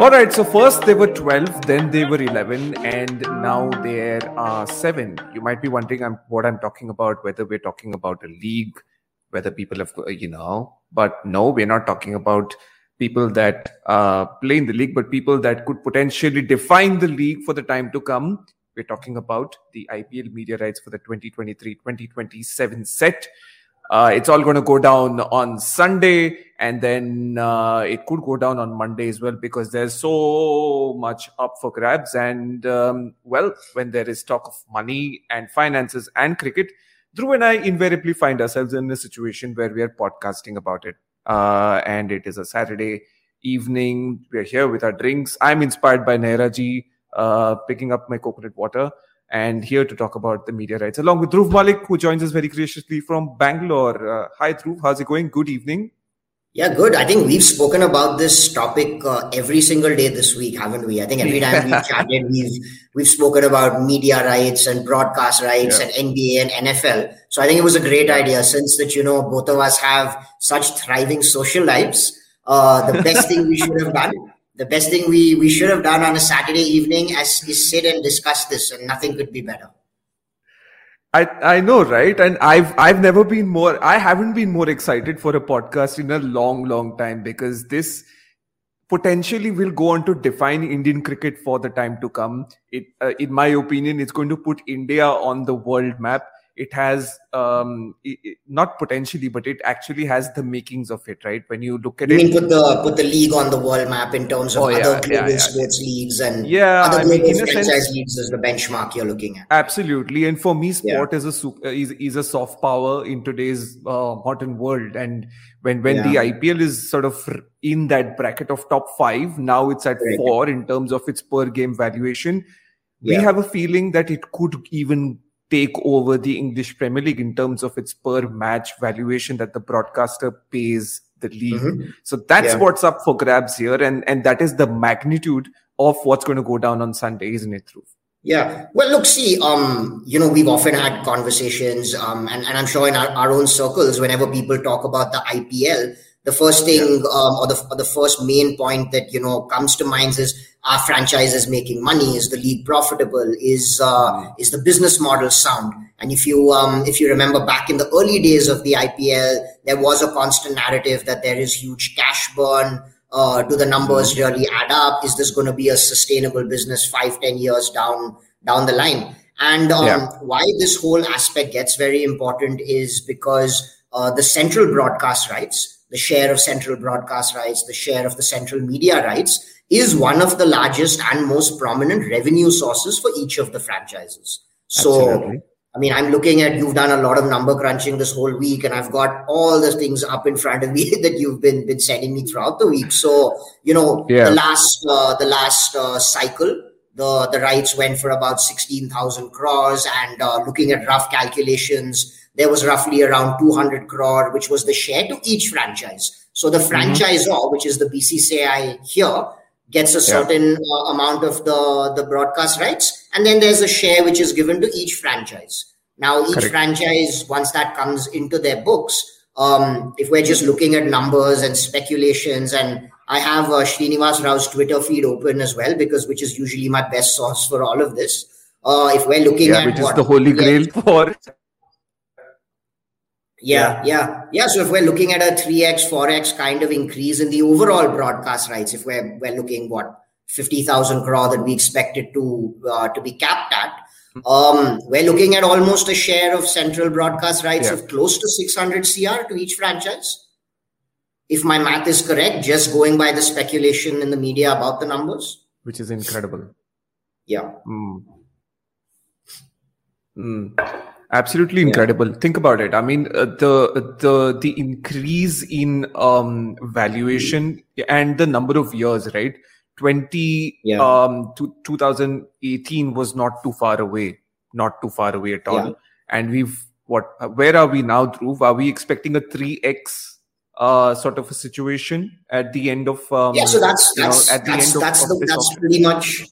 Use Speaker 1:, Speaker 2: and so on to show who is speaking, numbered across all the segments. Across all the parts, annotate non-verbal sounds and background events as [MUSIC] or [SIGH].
Speaker 1: All right, so first they were 12, then they were 11, and now there are seven. You might be wondering what I'm talking about, whether we're talking about a league, whether people have, you know, but no, we're not talking about people that uh, play in the league, but people that could potentially define the league for the time to come. We're talking about the IPL media rights for the 2023 2027 set. Uh, it's all going to go down on Sunday, and then uh, it could go down on Monday as well because there's so much up for grabs. And um, well, when there is talk of money and finances and cricket, Dhruv and I invariably find ourselves in a situation where we are podcasting about it. Uh, and it is a Saturday evening. We are here with our drinks. I'm inspired by Nehraji uh, picking up my coconut water and here to talk about the media rights, along with Dhruv Mullick, who joins us very graciously from Bangalore. Uh, hi, Dhruv. How's it going? Good evening.
Speaker 2: Yeah, good. I think we've spoken about this topic uh, every single day this week, haven't we? I think every time we've [LAUGHS] chatted, we've we've spoken about media rights and broadcast rights yeah. and NBA and NFL. So I think it was a great idea since that you know both of us have such thriving social lives. Uh, the best thing we should have done the best thing we, we should have done on a Saturday evening is, is sit and discuss this, and nothing could be better.
Speaker 1: I I know, right? And I've I've never been more. I haven't been more excited for a podcast in a long, long time because this potentially will go on to define Indian cricket for the time to come. It, uh, in my opinion, it's going to put India on the world map it has um, it, not potentially, but it actually has the makings of it, right? When you look at
Speaker 2: you
Speaker 1: it,
Speaker 2: mean put the put the league on the world map in terms of oh, other yeah, global yeah, yeah. sports leagues and
Speaker 1: yeah,
Speaker 2: other global I mean, franchise sense, leagues as the benchmark you're looking at.
Speaker 1: Absolutely, and for me, sport is a is is a soft power in today's uh, modern world, and when when the IPL is sort of in that bracket of top five, now it's at right. four in terms of its per game valuation. We have a feeling that it could even take over the English Premier League in terms of its per match valuation that the broadcaster pays the league. Mm-hmm. So that's yeah. what's up for grabs here, and and that is the magnitude of what's going to go down on Sunday, isn't it, Dhruv?
Speaker 2: Yeah. Well, look, see, um, you know, we've often had conversations, um, and, and I'm sure in our, our own circles, whenever people talk about the IPL, the first thing yeah. um, or, the, or the first main point that you know comes to mind is our franchise is making money is the league profitable is uh, is the business model sound and if you um, if you remember back in the early days of the IPL there was a constant narrative that there is huge cash burn uh, do the numbers mm. really add up is this going to be a sustainable business five ten years down down the line and um, yeah. why this whole aspect gets very important is because uh, the central broadcast rights the share of central broadcast rights, the share of the central media rights, is one of the largest and most prominent revenue sources for each of the franchises. So, Absolutely. I mean, I'm looking at you've done a lot of number crunching this whole week, and I've got all the things up in front of me [LAUGHS] that you've been been sending me throughout the week. So, you know, yeah. the last uh, the last uh, cycle, the the rights went for about sixteen thousand crores, and uh, looking at rough calculations there was roughly around 200 crore, which was the share to each franchise. So the mm-hmm. franchisor, mm-hmm. which is the BCCI here, gets a certain yeah. uh, amount of the, the broadcast rights. And then there's a share which is given to each franchise. Now, each Correct. franchise, once that comes into their books, um, if we're just looking at numbers and speculations, and I have uh, Srinivas Rao's Twitter feed open as well, because which is usually my best source for all of this. Uh, if we're looking
Speaker 1: yeah,
Speaker 2: at
Speaker 1: which what, is the holy grail for
Speaker 2: yeah, yeah, yeah. So if we're looking at a 3x, 4x kind of increase in the overall broadcast rights, if we're we're looking what 50,000 crore that we expected to uh, to be capped at, um, we're looking at almost a share of central broadcast rights yeah. of close to 600 CR to each franchise. If my math is correct, just going by the speculation in the media about the numbers,
Speaker 1: which is incredible.
Speaker 2: Yeah.
Speaker 1: Mm. Mm absolutely incredible yeah. think about it i mean uh, the the the increase in um valuation and the number of years right 20 yeah. um to 2018 was not too far away not too far away at all yeah. and we've what where are we now Dhruv? are we expecting a 3x uh sort of a situation at the end of um,
Speaker 2: yeah so that's that's know, at the that's, end that's, of, the, that's pretty much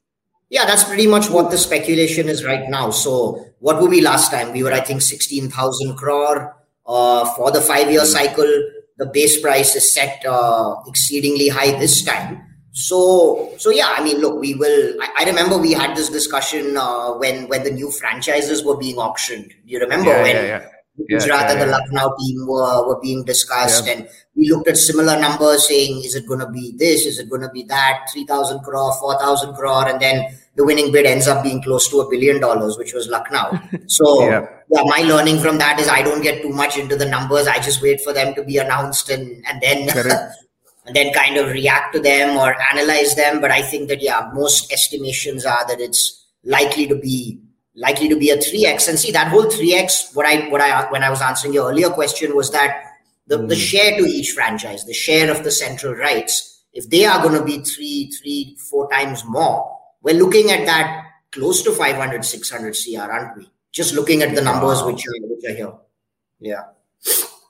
Speaker 2: yeah, that's pretty much what the speculation is right now. So, what were we last time? We were, I think, 16,000 crore uh, for the five year cycle. The base price is set uh, exceedingly high this time. So, so yeah, I mean, look, we will. I, I remember we had this discussion uh, when when the new franchises were being auctioned. Do you remember
Speaker 1: yeah,
Speaker 2: when
Speaker 1: yeah, yeah.
Speaker 2: Gujarat yeah, and the Lucknow team were, were being discussed, and we looked at similar numbers, saying, "Is it going to be this? Is it going to be that? Three thousand crore, four thousand crore?" And then the winning bid ends up being close to a billion dollars, which was Lucknow. [LAUGHS] So, yeah. yeah. my learning from that is I don't get too much into the numbers. I just wait for them to be announced and and then [LAUGHS] and then kind of react to them or analyze them. But I think that yeah, most estimations are that it's likely to be likely to be a 3x and see that whole 3x what i what i when i was answering your earlier question was that the, mm. the hmm. share to each franchise the share of the central rights if they are going to be three three four times more we're looking at that close to 500 600 cr aren't we just looking at the numbers wow. which are which are here yeah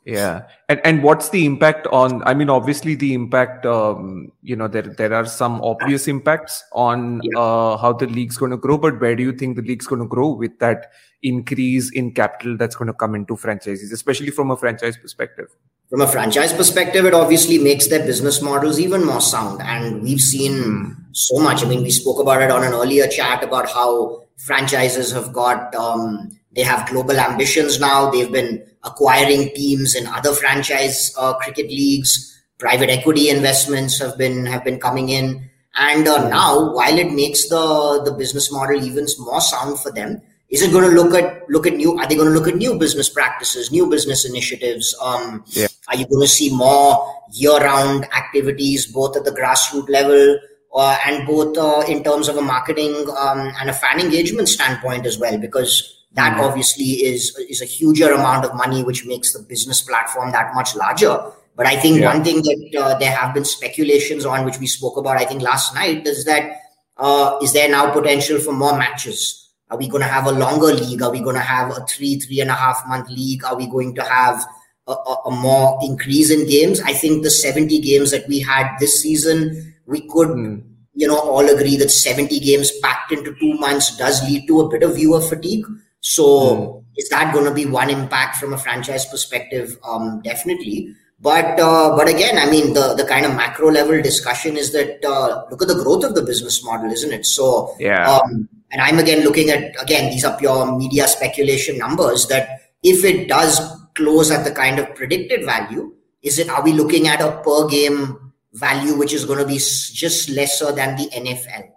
Speaker 1: yeah and and what's the impact on i mean obviously the impact um, you know there there are some obvious impacts on yeah. uh, how the league's going to grow but where do you think the league's going to grow with that increase in capital that's going to come into franchises especially from a franchise perspective
Speaker 2: from a franchise perspective it obviously makes their business models even more sound and we've seen mm. so much i mean we spoke about it on an earlier chat about how franchises have got um, they have global ambitions now. They've been acquiring teams in other franchise uh, cricket leagues. Private equity investments have been have been coming in, and uh, now while it makes the the business model even more sound for them, is it going to look at look at new? Are they going to look at new business practices, new business initiatives? Um, yeah. Are you going to see more year-round activities, both at the grassroots level uh, and both uh, in terms of a marketing um, and a fan engagement standpoint as well? Because that mm-hmm. obviously is is a huger amount of money, which makes the business platform that much larger. But I think yeah. one thing that uh, there have been speculations on, which we spoke about, I think last night, is that uh, is there now potential for more matches? Are we going to have a longer league? Are we going to have a three, three and a half month league? Are we going to have a, a, a more increase in games? I think the 70 games that we had this season, we could, mm. you know, all agree that 70 games packed into two months does lead to a bit of viewer fatigue. So mm. is that going to be one impact from a franchise perspective? Um, definitely. But uh, but again, I mean, the the kind of macro level discussion is that uh, look at the growth of the business model, isn't it? So
Speaker 1: yeah.
Speaker 2: Um, and I'm again looking at again these are pure media speculation numbers that if it does close at the kind of predicted value, is it are we looking at a per game value which is going to be just lesser than the NFL?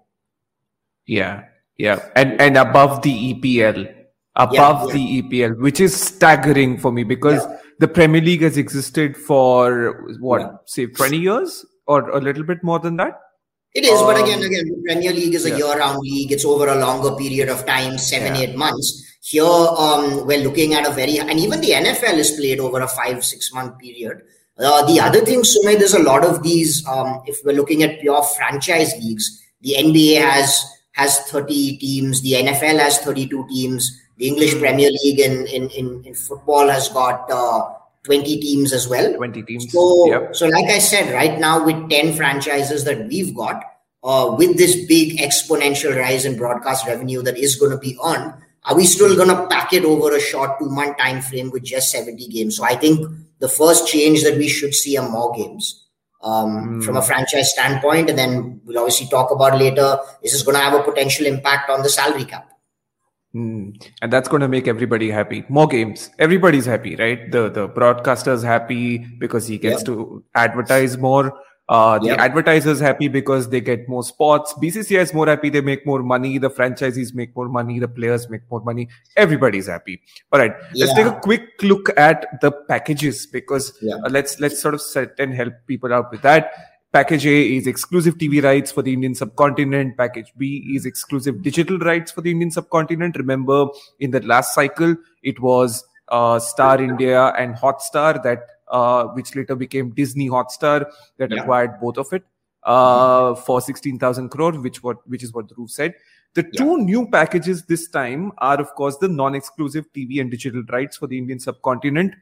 Speaker 1: Yeah, yeah, and and above the EPL above yeah, yeah. the EPL, which is staggering for me because yeah. the Premier League has existed for what, say, 20 years or a little bit more than that?
Speaker 2: It is, um, but again, again, the Premier League is a year-round league. It's over a longer period of time, seven, eight months. Here, um, we're looking at a very, and even the NFL is played over a five, six-month period. Uh, the other thing, Sumay, there's a lot of these. Um, if we're looking at pure franchise leagues, the NBA has has 30 teams, the NFL has 32 teams, the English hmm. Premier League in, in, in, in football has got uh, 20 teams as well.
Speaker 1: 20 teams.
Speaker 2: So, yep. so like I said, right now with 10 franchises that we've got, uh, with this big exponential rise in broadcast revenue that is going to be on, are we still going to pack it over a short two month time frame with just 70 games? So I think the first change that we should see are more games um, mm. from a franchise standpoint. And then we'll obviously talk about later. Is This is going to have a potential impact on the salary cap.
Speaker 1: Mm. And that's going to make everybody happy. More games. Everybody's happy, right? The the broadcaster's happy because he gets yep. to advertise more. Uh, the yep. advertisers happy because they get more spots. BCCI is more happy. They make more money. The franchisees make more money. The players make more money. Everybody's happy. All right. Yeah. Let's take a quick look at the packages because yeah. uh, let's let's sort of set and help people out with that. Package A is exclusive TV rights for the Indian subcontinent. Package B is exclusive digital rights for the Indian subcontinent. Remember, in the last cycle, it was uh, Star India and Hotstar that, uh, which later became Disney Hotstar, that yeah. acquired both of it uh, for 16,000 crore, which what which is what Dhruv said. The yeah. two new packages this time are, of course, the non-exclusive TV and digital rights for the Indian subcontinent.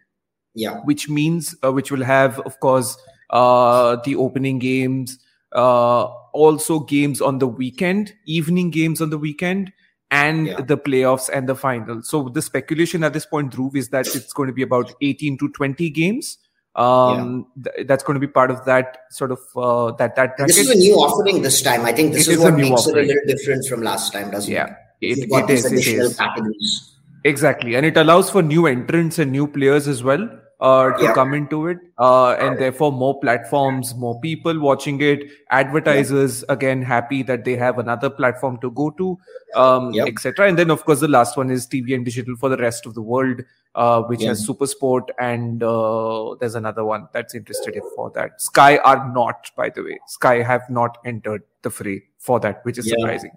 Speaker 2: Yeah,
Speaker 1: which means uh, which will have, of course uh, the opening games, uh, also games on the weekend, evening games on the weekend, and yeah. the playoffs and the final. So the speculation at this point, Dhruv, is that it's going to be about 18 to 20 games um yeah. th- that's going to be part of that sort of uh, that that
Speaker 2: bracket. this is a new offering this time i think this is, is what makes offering. it a little different from last time doesn't
Speaker 1: yeah
Speaker 2: it,
Speaker 1: it, it is, it is. exactly and it allows for new entrants and new players as well uh, to yeah. come into it uh, and therefore more platforms more people watching it. Advertisers yeah. again happy that they have another platform to go to um, etc and then of course the last one is tv and digital for the rest of the world uh, which has super sport and uh, there's another one that's interested for that. Sky are not by the way. Sky have not entered the fray for that which is surprising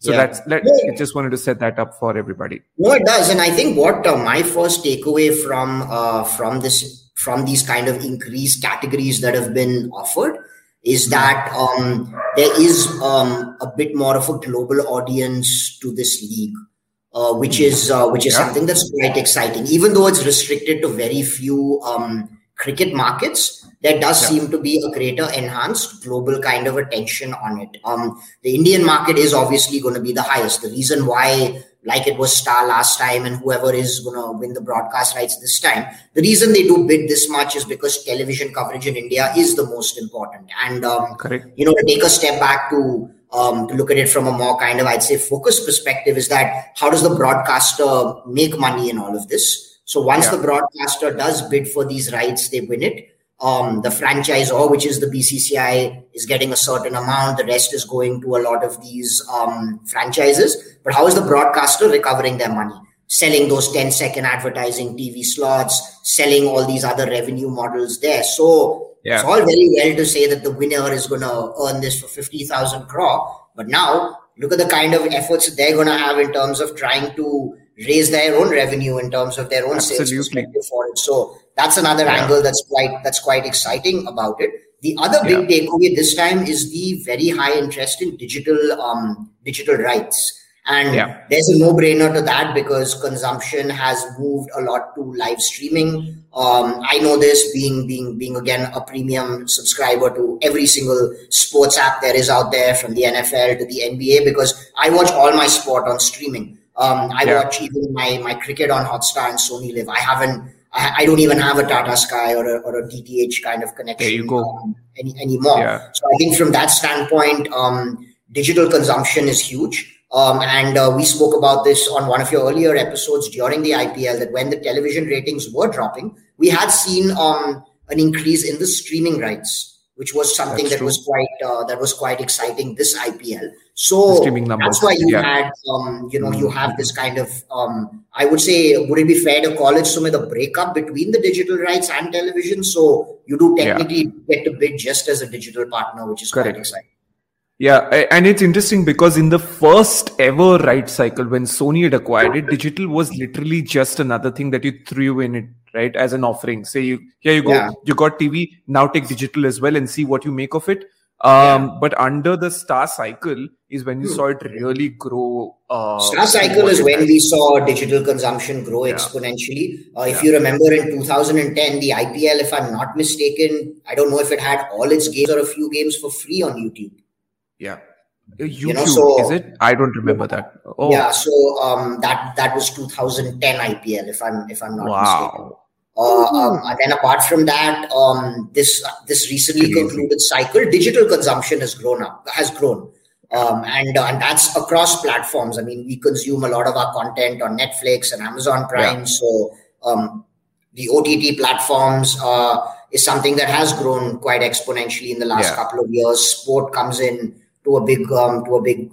Speaker 1: so yeah. that's let I just wanted to set that up for everybody.
Speaker 2: No, it does, and I think what uh, my first takeaway from uh, from this from these kind of increased categories that have been offered is hmm. that um, there is um, a bit more of a global audience to this league, uh, which hmm. is uh, which is yeah. something that's quite exciting. Even though it's restricted to very few um, cricket markets, there does yeah. seem to be a greater enhanced global kind of attention on it. Um, the Indian market is obviously going to be the highest. The reason why, like it was Star last time and whoever is going to win the broadcast rights this time, the reason they do bid this much is because television coverage in India is the most important. And, um,
Speaker 1: Correct.
Speaker 2: you know, to take a step back to um, to look at it from a more kind of, I'd say, focused perspective is that how does the broadcaster make money in all of this? So once yeah. the broadcaster does bid for these rights, they win it um, the franchisor, which is the BCCI, is getting a certain amount. The rest is going to a lot of these um, franchises. But how is the broadcaster recovering their money? Selling those 10 second advertising TV slots, selling all these other revenue models there. So yeah. it's all very well to say that the winner is going to earn this for 50,000 crore. But now look at the kind of efforts they're going to have in terms of trying to raise their own revenue in terms of their own Absolutely. sales perspective for it. So that's another yeah. angle that's quite that's quite exciting about it. The other big yeah. takeaway this time is the very high interest in digital um, digital rights. And yeah. there's a no-brainer to that because consumption has moved a lot to live streaming. Um, I know this being being being again a premium subscriber to every single sports app there is out there, from the NFL to the NBA, because I watch all my sport on streaming. Um, I yeah. watch even my my cricket on Hotstar and Sony Live. I haven't. I, I don't even have a Tata Sky or a, or a DTH kind of connection There
Speaker 1: you go.
Speaker 2: Um, any, anymore. Yeah. So I think from that standpoint, um, digital consumption is huge. Um, and uh, we spoke about this on one of your earlier episodes during the IPL that when the television ratings were dropping, we had seen um, an increase in the streaming rights which was something that's that true. was quite uh, that was quite exciting this IPL. So that's why you yeah. had um, you know you have this kind of um, I would say would it be fair to call it some of the breakup between the digital rights and television? So you do technically yeah. get to bid just as a digital partner, which is Correct. quite exciting.
Speaker 1: Yeah, and it's interesting because in the first ever right cycle, when Sony had acquired it, digital was literally just another thing that you threw in it, right, as an offering. Say you here you go, yeah. you got TV, now take digital as well and see what you make of it. Um, yeah. but under the star cycle is when you hmm. saw it really grow.
Speaker 2: Uh, star cycle is when we saw digital consumption grow yeah. exponentially. Uh, if you remember in 2010, the IPL, if I'm not mistaken, I don't know if it had all its games or a few games for free on YouTube.
Speaker 1: Yeah. YouTube, you know, so, is it? I don't remember that.
Speaker 2: Oh. Yeah, so um, that that was 2010 IPL, if I'm if I'm not wow. mistaken. Uh, um, and then apart from that, um, this this recently concluded cycle, digital consumption has grown up, has grown, um, and uh, and that's across platforms. I mean, we consume a lot of our content on Netflix and Amazon Prime, yeah. so um, the OTT platforms uh, is something that has grown quite exponentially in the last yeah. couple of years. Sport comes in to a big um, to a big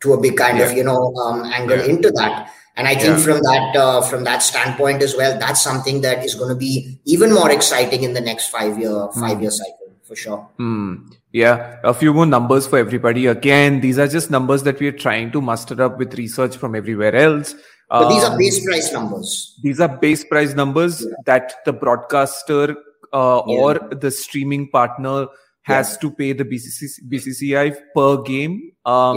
Speaker 2: to a big kind yeah. of you know um, angle into that and i think yeah. from that uh, from that standpoint as well that's something that is going to be even more exciting in the next five year five year cycle for sure
Speaker 1: mm. yeah a few more numbers for everybody again these are just numbers that we are trying to muster up with research from everywhere else
Speaker 2: but um, these are um, base price numbers
Speaker 1: these are base price numbers that the broadcaster uh, or the streaming partner has yeah. to pay the BCC, BCCI per game. Um,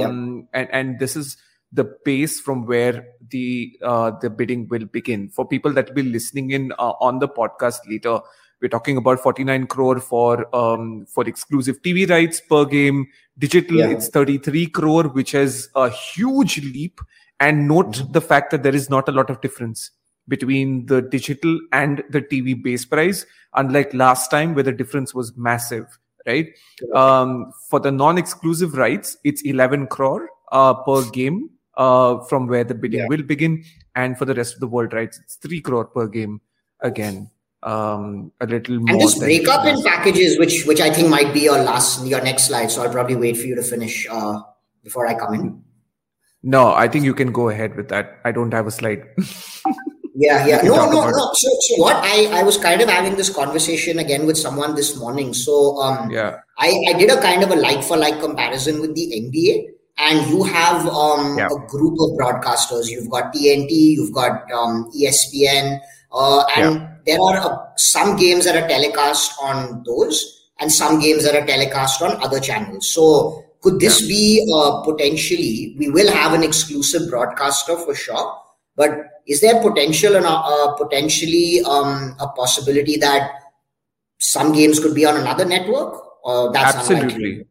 Speaker 1: yeah. and, and this is the base from where the uh, the bidding will begin. For people that will be listening in uh, on the podcast later, we're talking about 49 crore for um, for exclusive TV rights per game. Digital, yeah. it's 33 crore, which is a huge leap. And note mm-hmm. the fact that there is not a lot of difference between the digital and the TV base price, unlike last time where the difference was massive, right? Um, for the non-exclusive rights, it's 11 crore uh, per game uh, from where the bidding yeah. will begin, and for the rest of the world rights, it's 3 crore per game again. Um, a little more.
Speaker 2: And this breakup in packages, which which I think might be your last your next slide, so I'll probably wait for you to finish uh, before I come in.
Speaker 1: No, I think you can go ahead with that. I don't have a slide. [LAUGHS]
Speaker 2: yeah, yeah. No, no, no. So, so what I, I was kind of having this conversation again with someone this morning. So um
Speaker 1: yeah,
Speaker 2: I, I did a kind of a like for like comparison with the NBA. And you have um, yeah. a group of broadcasters. You've got TNT, you've got um, ESPN, uh, and yeah. there are uh, some games that are telecast on those, and some games that are telecast on other channels. So could this yeah. be uh, potentially, we will have an exclusive broadcaster for sure, but is there potential and uh, uh, potentially um, a possibility that some games could be on another network? Or that's
Speaker 1: Absolutely.
Speaker 2: Unlikely?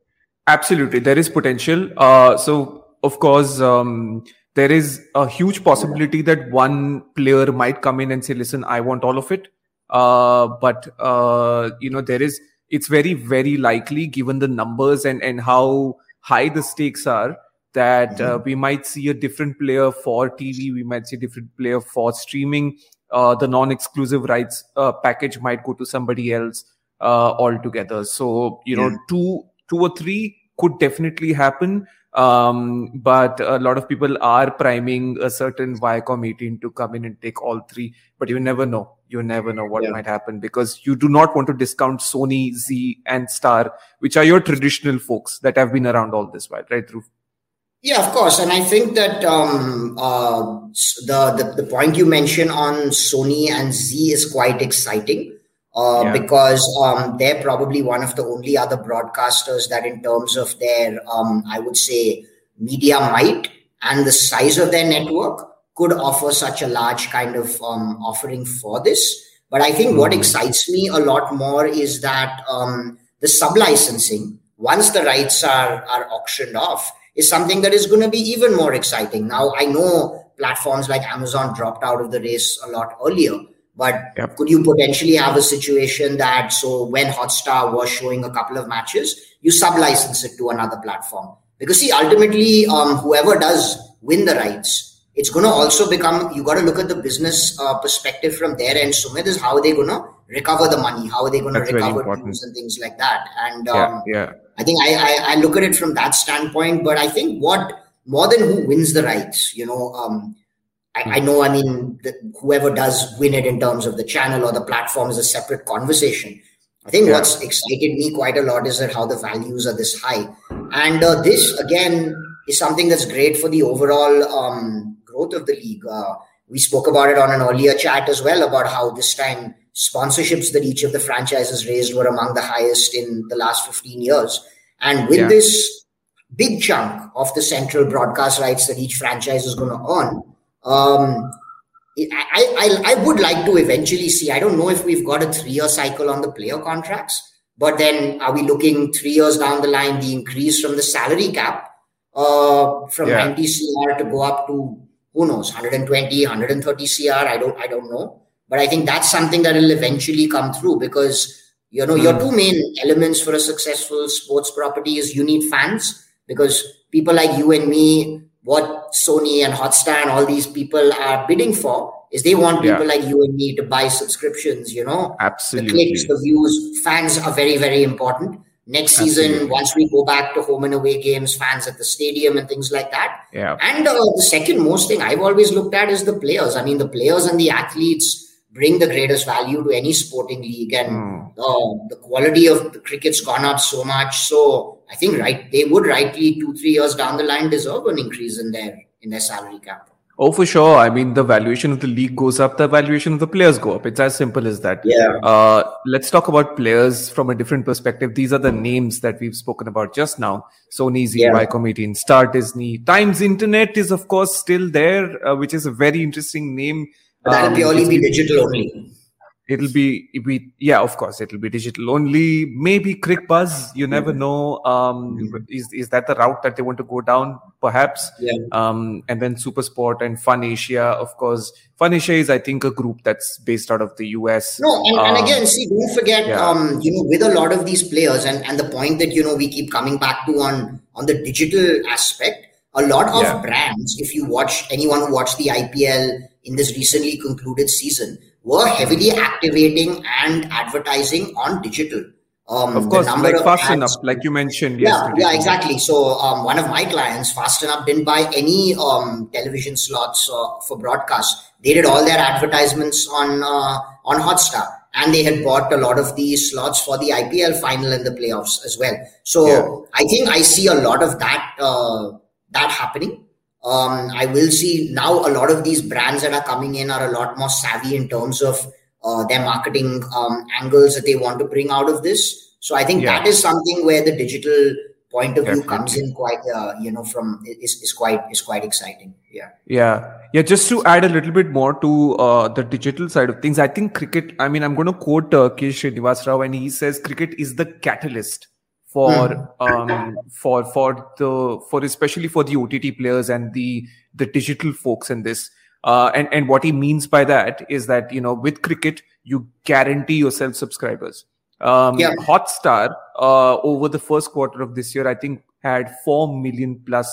Speaker 1: Absolutely. There is potential. Uh, so, of course, um, there is a huge possibility that one player might come in and say, listen, I want all of it. Uh, but, uh, you know, there is, it's very, very likely given the numbers and, and how high the stakes are that uh, mm-hmm. we might see a different player for TV, we might see a different player for streaming. Uh, the non-exclusive rights uh, package might go to somebody else uh, altogether. So you know, two, two or three could definitely happen. Um, but a lot of people are priming a certain Viacom 18 to come in and take all three. But you never know. You never know what yeah. might happen because you do not want to discount Sony, Zee, and Star, which are your traditional folks that have been around all this while, right? Through
Speaker 2: yeah, of course, and I think that um, uh, the, the the point you mentioned on Sony and Zee is quite exciting uh, yeah. because um, they're probably one of the only other broadcasters that, in terms of their, um, I would say, media might and the size of their network, could offer such a large kind of um, offering for this. But I think mm. what hmm. excites me a lot more is that um, the sub licensing, once the rights are, are auctioned off, is something that is going to be even more exciting. Now, I know platforms like Amazon dropped out of the race a lot earlier but yep. could you potentially have a situation that so when Hotstar was showing a couple of matches, you sub-license it to another platform? Because see, ultimately, um, whoever does win the rights, it's going to also become. You got to look at the business uh, perspective from their end. Sumit is how are they going to recover the money? How are they going to recover views and things like that? And
Speaker 1: um, yeah, yeah,
Speaker 2: I think I, I, I look at it from that standpoint. But I think what more than who wins the rights, you know. Um, I, I know, I mean, the, whoever does win it in terms of the channel or the platform is a separate conversation. I think yeah. what's excited me quite a lot is that how the values are this high. And uh, this, again, is something that's great for the overall um, growth of the league. Uh, we spoke about it on an earlier chat as well about how this time sponsorships that each of the franchises raised were among the highest in the last 15 years. And with yeah. this big chunk of the central broadcast rights that each franchise is going to earn, um, I, I, I would like to eventually see. I don't know if we've got a three year cycle on the player contracts, but then are we looking three years down the line, the increase from the salary cap uh, from yeah. 90 CR to go up to who knows 120, 130 CR? I don't I don't know, but I think that's something that will eventually come through because you know mm. your hmm. two main elements for a successful sports property is you need fans because people like you and me what Sony and Hotstar and all these people are bidding for is they want people yeah. like you and me to buy subscriptions, you know.
Speaker 1: Absolutely.
Speaker 2: The clicks, the views, fans are very, very important. Next Absolutely. season, once we go back to home and away games, fans at the stadium and things like that.
Speaker 1: Yeah.
Speaker 2: And uh, the second most thing I've always looked at is the players. I mean, the players and the athletes bring the greatest value to any sporting league, and mm. uh, the quality of the cricket's gone up so much. So I think right they would rightly two three years down the line deserve an increase in their in their salary cap.
Speaker 1: Oh, for sure. I mean, the valuation of the league goes up, the valuation of the players go up. It's as simple as that.
Speaker 2: Yeah.
Speaker 1: Uh, let's talk about players from a different perspective. These are the names that we've spoken about just now. Sony, Zee, yeah. Comedian, Star Disney, Times Internet is of course still there, uh, which is a very interesting name.
Speaker 2: But that'll um, purely be digital only.
Speaker 1: It'll be, it'll be, yeah, of course, it'll be digital only. Maybe Cricbuzz. You never know. Um,
Speaker 2: Mm-hmm.
Speaker 1: is is that the route that they want to go down? Perhaps.
Speaker 2: Yeah.
Speaker 1: Um, and then Supersport and Fun Asia, of course. Fun Asia is, I think, a group that's based out of the US.
Speaker 2: No, and, and
Speaker 1: Um,
Speaker 2: again, see, don't forget,
Speaker 1: yeah.
Speaker 2: um, you know, with a lot of these players, and, and the point that you know we keep coming back to on on the digital aspect, a lot of
Speaker 1: Yeah.
Speaker 2: brands, if you watch anyone who watched the IPL in this recently concluded season, were heavily activating and advertising on digital. Um,
Speaker 1: Of course, like
Speaker 2: of
Speaker 1: Fast
Speaker 2: ads-
Speaker 1: Enough, like you mentioned
Speaker 2: yeah,
Speaker 1: yesterday.
Speaker 2: yeah, exactly. So um, one of my clients, Fast Enough, didn't buy any um, television slots uh, for broadcast. They did all their advertisements on uh, on Hotstar, and they had bought a lot of these slots for the IPL final and the playoffs as well. So
Speaker 1: Yeah.
Speaker 2: I think I see a lot of that uh, that happening. Um, I will see now a lot of these brands that are coming in are a lot more savvy in terms of uh, their marketing um, angles that they want to bring out of this. So I think
Speaker 1: Yeah.
Speaker 2: that is something where the digital point of view comes in quite, uh, you know, from is, is quite is quite exciting. Yeah.
Speaker 1: Yeah. Yeah. Just to add a little bit more to uh, the digital side of things, I think cricket, I mean, I'm going to quote uh, K. Srinivas Rao, and he says cricket is the catalyst for um for for the for especially for the OTT players and the the digital folks in this uh and and what he means by that is that you know with cricket you guarantee yourself subscribers um
Speaker 2: Yeah.
Speaker 1: hotstar uh over the first quarter of this year i think had 4 million plus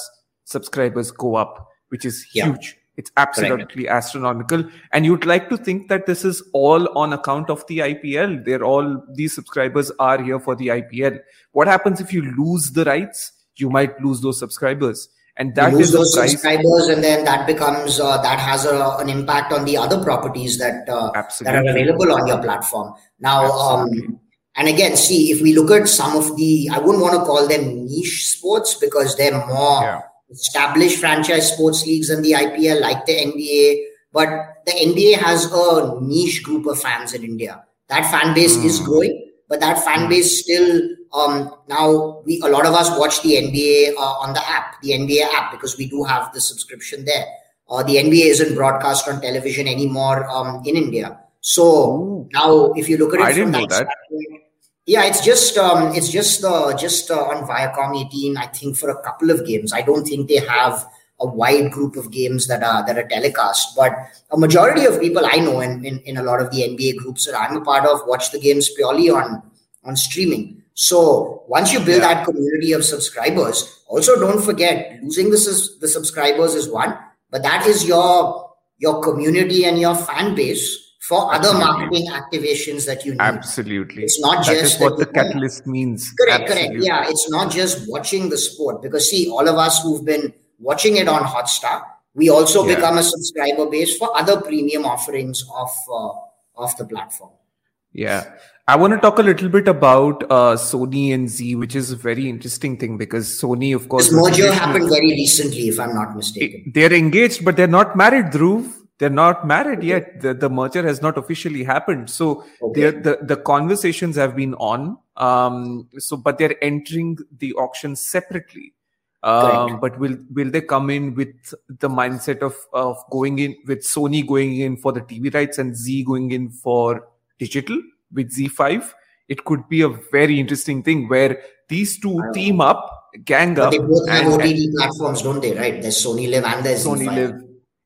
Speaker 1: subscribers go up which is
Speaker 2: Yeah.
Speaker 1: It's absolutely astronomical. And you'd like to think that this is all on account of the ipl they're all these subscribers are here for the ipl what happens if you lose the rights? You might lose those subscribers. And that
Speaker 2: you lose
Speaker 1: is
Speaker 2: those subscribers, and then that becomes uh, that has a, an impact on the other properties that uh, that are available on your platform. Now, um, and again, see if we look at some of the, I wouldn't want to call them niche sports because they're more
Speaker 1: Yeah.
Speaker 2: Established franchise sports leagues than the IPL, like the NBA. But the NBA has a niche group of fans in India. That fan base is
Speaker 1: Hmm.
Speaker 2: growing, but that fan base still um, now we a lot of us watch the NBA uh, on the app, the NBA app, because we do have the subscription there. Uh, the NBA isn't broadcast on television anymore um, in India. So
Speaker 1: Ooh.
Speaker 2: now, if you look at it
Speaker 1: I
Speaker 2: from
Speaker 1: didn't know that.
Speaker 2: standpoint, yeah, it's just um, it's just uh, just uh, on Viacom 18. I think for a couple of games. I don't think they have a wide group of games that are that are telecast. But a majority of people I know in, in, in a lot of the NBA groups that I'm a part of watch the games purely on on streaming. So once you build
Speaker 1: Yeah.
Speaker 2: that community of subscribers, also don't forget losing the the subscribers is one, but that is your your community and your fan base for other
Speaker 1: Absolutely.
Speaker 2: marketing activations that you need.
Speaker 1: absolutely
Speaker 2: It's not
Speaker 1: that
Speaker 2: just
Speaker 1: is what the catalyst means
Speaker 2: Correct, correct. Yeah, it's not just watching the sport because see, all of us who've been watching it on Hotstar, we also
Speaker 1: Yeah.
Speaker 2: become a subscriber base for other premium offerings of uh, of the platform.
Speaker 1: Yeah. I want to talk a little bit about uh, Sony and Zee, which is a very interesting thing because Sony, of course,
Speaker 2: This merger happened very recently, if I'm not mistaken.
Speaker 1: they're engaged, but they're not married, Dhruv. They're not married yet. The, the merger has not officially happened. So
Speaker 2: Okay.
Speaker 1: they're, the, the conversations have been on. Um, so, but they're entering the auction separately. Um, but will will they come in with the mindset of of going in with Sony going in for the TV rights and Zee going in for digital with ZEE5? It could be a very interesting thing where these two team up, gang
Speaker 2: But
Speaker 1: up,
Speaker 2: they both have
Speaker 1: and-
Speaker 2: OTT platforms, don't they? Right? There's Sony Live and there's
Speaker 1: Sony
Speaker 2: ZEE5.
Speaker 1: Live.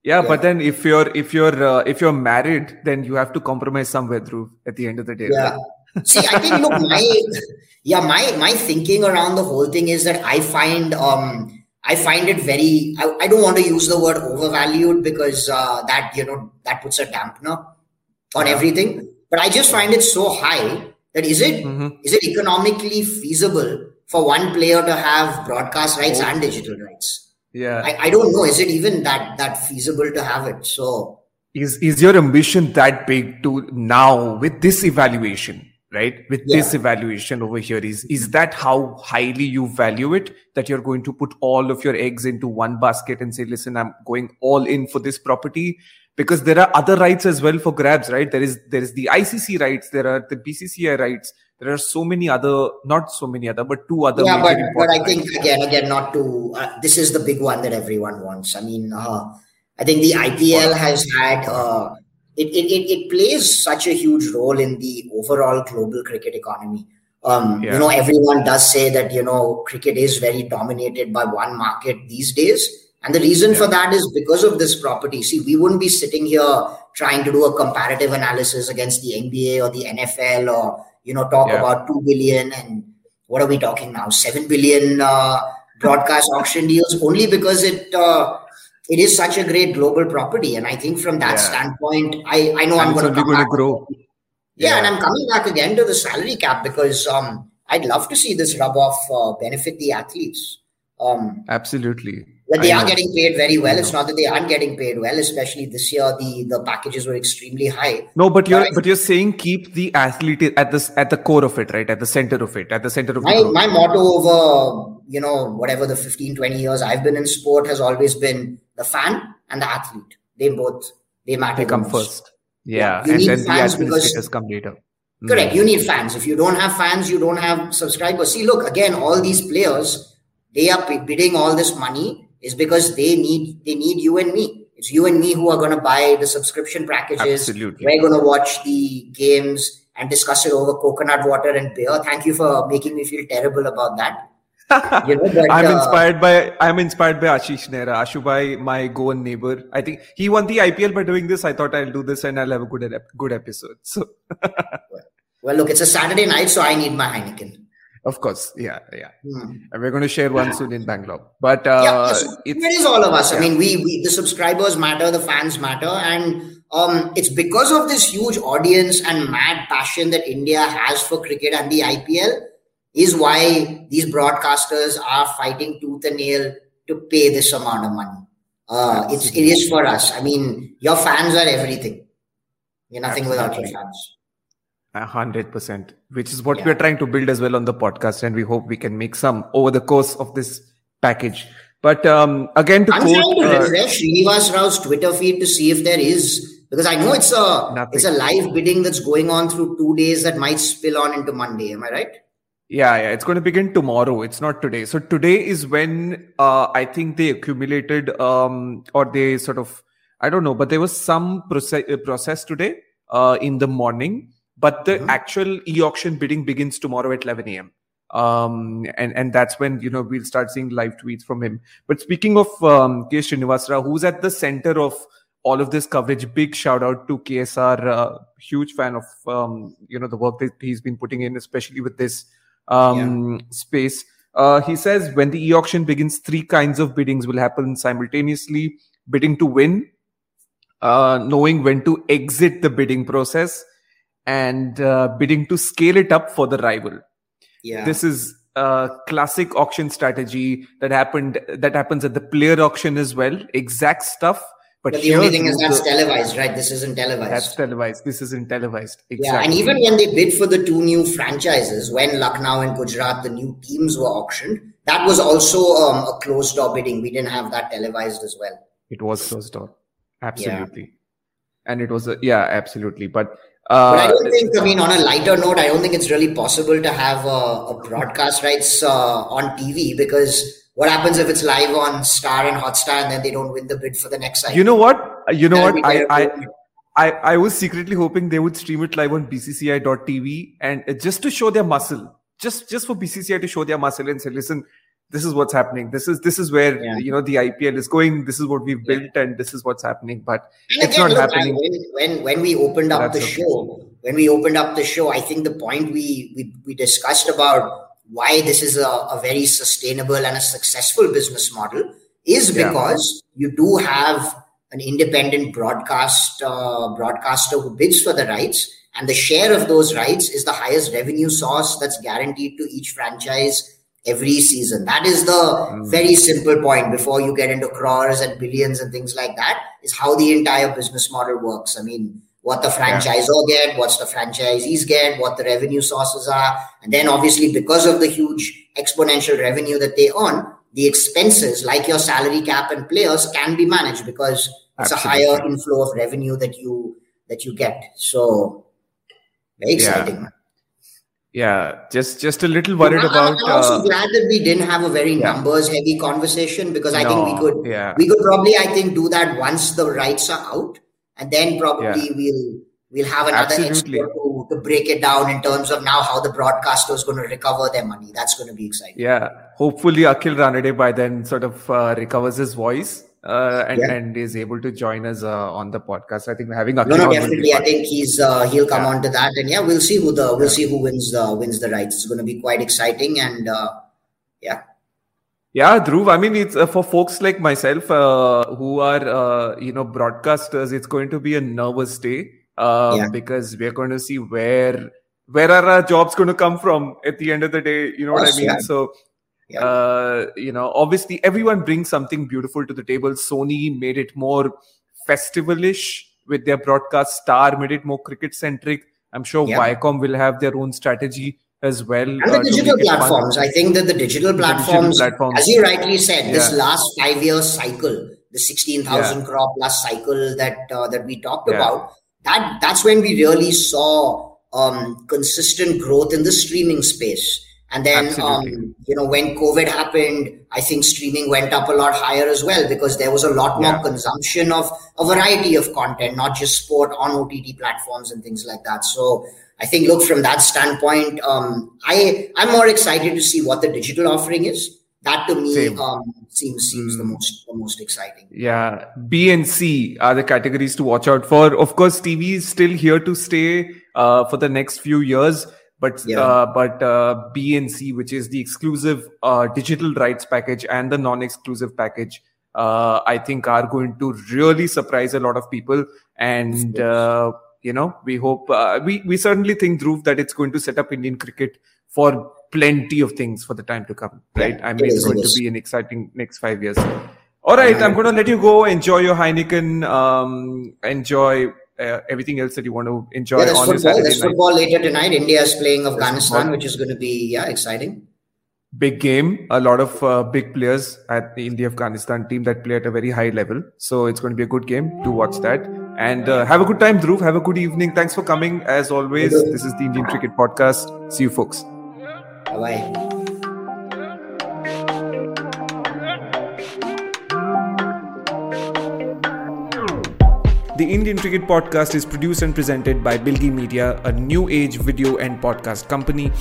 Speaker 1: Yeah,
Speaker 2: Yeah.
Speaker 1: but then if you're if you're uh, if you're married, then you have to compromise somewhere through at the end of the day.
Speaker 2: Yeah. [LAUGHS] See, I think look, my yeah, my my thinking around the whole thing is that I find um I find it very I, I don't want to use the word overvalued because uh, that you know that puts a dampener on
Speaker 1: Yeah.
Speaker 2: everything. But I just find it so high that is it is
Speaker 1: Mhm.
Speaker 2: it economically feasible for one player to have broadcast rights
Speaker 1: Oh.
Speaker 2: and digital rights?
Speaker 1: Yeah.
Speaker 2: I, I don't know. Is it even that that feasible to have it? So
Speaker 1: is is your ambition that big to now with this evaluation, right? With this evaluation over here, is is that how highly you value it? That you're going to put all of your eggs into one basket and say, listen, I'm going all in for this property. Because there are other rights as well for grabs, right? There is there is the ICC rights, there are the BCCI rights, there are so many other, not so many other, but two other.
Speaker 2: yeah, but but I think again, again, not to. Uh, this is the big one that everyone wants. I mean, uh, I think the IPL has had uh, it, it, it, it plays such a huge role in the overall global cricket economy. Um, yeah. You know, everyone does say that, you know, cricket is very dominated by one market these days. And the reason yeah. for that is because of this property. See, we wouldn't be sitting here trying to do a comparative analysis against the NBA or the NFL or, you know, talk yeah. about 2 billion and what are we talking now? 7 billion uh, broadcast auction deals only because it, uh, it is such a great global property. And I think from that standpoint, I, I know and I'm going to
Speaker 1: grow.
Speaker 2: Yeah, yeah, and I'm coming back again to the salary cap because um, I'd love to see this rub off uh, benefit the athletes. Um,
Speaker 1: Absolutely.
Speaker 2: But they I are know. getting paid very well. It's not that they aren't getting paid well, especially this year. The the packages were extremely high.
Speaker 1: No, but you're but, but you're saying keep the athlete at the at the core of it, right? At the center of it, at the center of
Speaker 2: my my motto over you know whatever the 15, 20 years I've been in sport has always been the fan and the athlete. They both they matter.
Speaker 1: They come most. first. Yeah, and then fans the because come later.
Speaker 2: Correct. Mm. You need fans. If you don't have fans, you don't have subscribers. See, look again. All these players, they are bidding all this money is because they need they need you and me. It's you and me who are going to buy the subscription packages.
Speaker 1: Absolutely.
Speaker 2: We're going to watch the games and discuss it over coconut water and beer. Thank you for making me feel terrible about that
Speaker 1: you know, but, I'm uh, inspired by I'm inspired by Ashish Nehra, Ashubai, my Goan neighbor. I think he won the IPL by doing this. I thought I'll do this and I'll have a good good episode. So, [LAUGHS]
Speaker 2: well, look, it's a Saturday night, so I need my Heineken.
Speaker 1: Of course, yeah, yeah, hmm. and we're going to share one soon in Bangalore. But uh, yeah,
Speaker 2: so it is all of us. Yeah. I mean, we, we the subscribers matter, the fans matter, and um, it's because of this huge audience and mad passion that India has for cricket and the IPL is why these broadcasters are fighting tooth and nail to pay this amount of money. Uh, it's, it is for us. I mean, your fans are everything. You're nothing Absolutely. without your fans.
Speaker 1: A hundred percent, which is what yeah. we're trying to build as well on the podcast, and we hope we can make some over the course of this package. But um, again, to
Speaker 2: I'm quote, trying to uh, refresh Srinivas Rao's Twitter feed to see if there is because I know it's a nothing. it's a live bidding that's going on through two days that might spill on into Monday. Am I right?
Speaker 1: Yeah, yeah, it's going to begin tomorrow. It's not today. So today is when uh, I think they accumulated, um, or they sort of, I don't know, but there was some process, uh, process today uh, in the morning. But the mm-hmm. actual e-auction bidding begins tomorrow at 11 a.m. Um, and and that's when you know we'll start seeing live tweets from him. But speaking of um, K. Who's at the center of all of this coverage, big shout out to KSR. Uh, huge fan of um, you know the work that he's been putting in, especially with this um, yeah. space. Uh, he says when the e-auction begins, three kinds of biddings will happen simultaneously: bidding to win, uh, knowing when to exit the bidding process, and uh, bidding to scale it up for the rival.
Speaker 2: Yeah,
Speaker 1: this is a classic auction strategy that happened that happens at the player auction as well. Exact stuff
Speaker 2: but, but the only thing is that's the, televised, right? This isn't televised.
Speaker 1: That's televised. This isn't televised.
Speaker 2: Exactly. Yeah, and even when they bid for the two new franchises, when Lucknow and Gujarat, the new teams were auctioned, that was also um, a closed door bidding. We didn't have that televised as well.
Speaker 1: It was closed door. Absolutely. Yeah. And it was a, yeah, absolutely. But
Speaker 2: uh, but I don't think, I mean, on a lighter note, I don't think it's really possible to have a, a broadcast rights uh, on TV because what happens if it's live on Star and Hotstar and then they don't win the bid for the next cycle?
Speaker 1: You know what? You know what? I, I, I, I was secretly hoping they would stream it live on BCCI.tv and just to show their muscle, just just for BCCI to show their muscle and say, listen, this is what's happening. This is this is where yeah. you know the IPL is going. This is what we've built, yeah. and this is what's happening. But and it's again, not happening.
Speaker 2: When, when when we opened up the show, when we opened up the show, I think the point we we, we discussed about why this is a, a very sustainable and a successful business model is because yeah. you do have an independent broadcast uh, broadcaster who bids for the rights and the share of those rights is the highest revenue source that's guaranteed to each franchise every season that is the mm. very simple point before you get into crores and billions and things like that is how the entire business model works i mean what the franchisor yeah. get, what's the franchisees get, what the revenue sources are. And then obviously because of the huge exponential revenue that they earn, the expenses like your salary cap and players can be managed because it's Absolutely. a higher inflow of revenue that you that you get. So very exciting.
Speaker 1: Yeah. Yeah, just just a little worried I'm, about.
Speaker 2: I'm also uh, glad that we didn't have a very yeah. numbers heavy conversation because I no, think we could yeah. we could probably I think do that once the rights are out and then probably yeah. we'll we'll have another Absolutely. expert to, to break it down in terms of now how the broadcaster is going to recover their money. That's going to be exciting.
Speaker 1: Yeah, hopefully Akhil Ranade by then sort of uh, recovers his voice. Uh, and, yeah. and is able to join us uh, on the podcast. I think we're having Akhil
Speaker 2: no, no, definitely. I think he's uh, he'll come yeah. on to that, and yeah, we'll see who the we'll see who wins the wins the rights. It's going to be quite exciting, and uh, yeah.
Speaker 1: Yeah, Dhruv. I mean, it's uh, for folks like myself uh, who are, uh, you know, broadcasters. It's going to be a nervous day uh, yeah. because we're going to see where where are our jobs going to come from at the end of the day. You know what I mean? So, yeah. uh, you know, obviously everyone brings something beautiful to the table. Sony made it more festivalish with their broadcast. Star made it more cricket centric. I'm sure yeah. Viacom will have their own strategy as well.
Speaker 2: And the uh, digital platforms. I think that the digital platforms, digital platforms as you rightly said, yeah. this last five year cycle, the 16,000 yeah. crore plus cycle that uh, that we talked yeah. about, that that's when we really saw um, consistent growth in the streaming space. And then, um, you know, when COVID happened, I think streaming went up a lot higher as well because there was a lot more consumption of a variety of content, not just sport on OTT platforms and things like that. So I think, look, from that standpoint, um, I I'm more excited to see what the digital offering is. That to me um, seems seems mm. the most the most exciting.
Speaker 1: Yeah, B and C are the categories to watch out for. Of course, TV is still here to stay uh, for the next few years. But yeah. uh, but uh, B and C, which is the exclusive uh, digital rights package and the non-exclusive package, uh, I think are going to really surprise a lot of people. And uh, you know, we hope uh, we we certainly think Dhruv that it's going to set up Indian cricket for plenty of things for the time to come. Right? Yeah, I mean, it it's going to be an exciting next five years. All right, I'm going to let you go. Enjoy your Heineken. Um, enjoy uh, everything else that you want to enjoy
Speaker 2: yeah, there's on football. There's football later tonight. India is playing Afghanistan, which is going to be yeah exciting.
Speaker 1: Big game. A lot of uh, big players at the India Afghanistan team that play at a very high level. So it's going to be a good game to watch that. And uh, have a good time, Dhruv. Have a good evening. Thanks for coming. As always, this is the Indian Cricket Podcast. See you, folks.
Speaker 2: Bye bye.
Speaker 1: The Indian Cricket Podcast is produced and presented by Bilgi Media, a new age video and podcast company.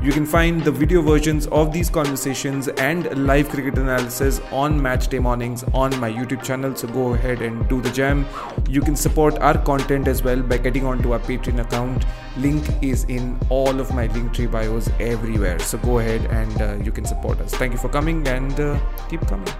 Speaker 1: You can find the video versions of these conversations and live cricket analysis on match day mornings on my YouTube channel. So go ahead and do the jam. You can support our content as well by getting onto our Patreon account. Link is in all of my Linktree bios everywhere. So go ahead and uh, you can support us. Thank you for coming and uh, keep coming.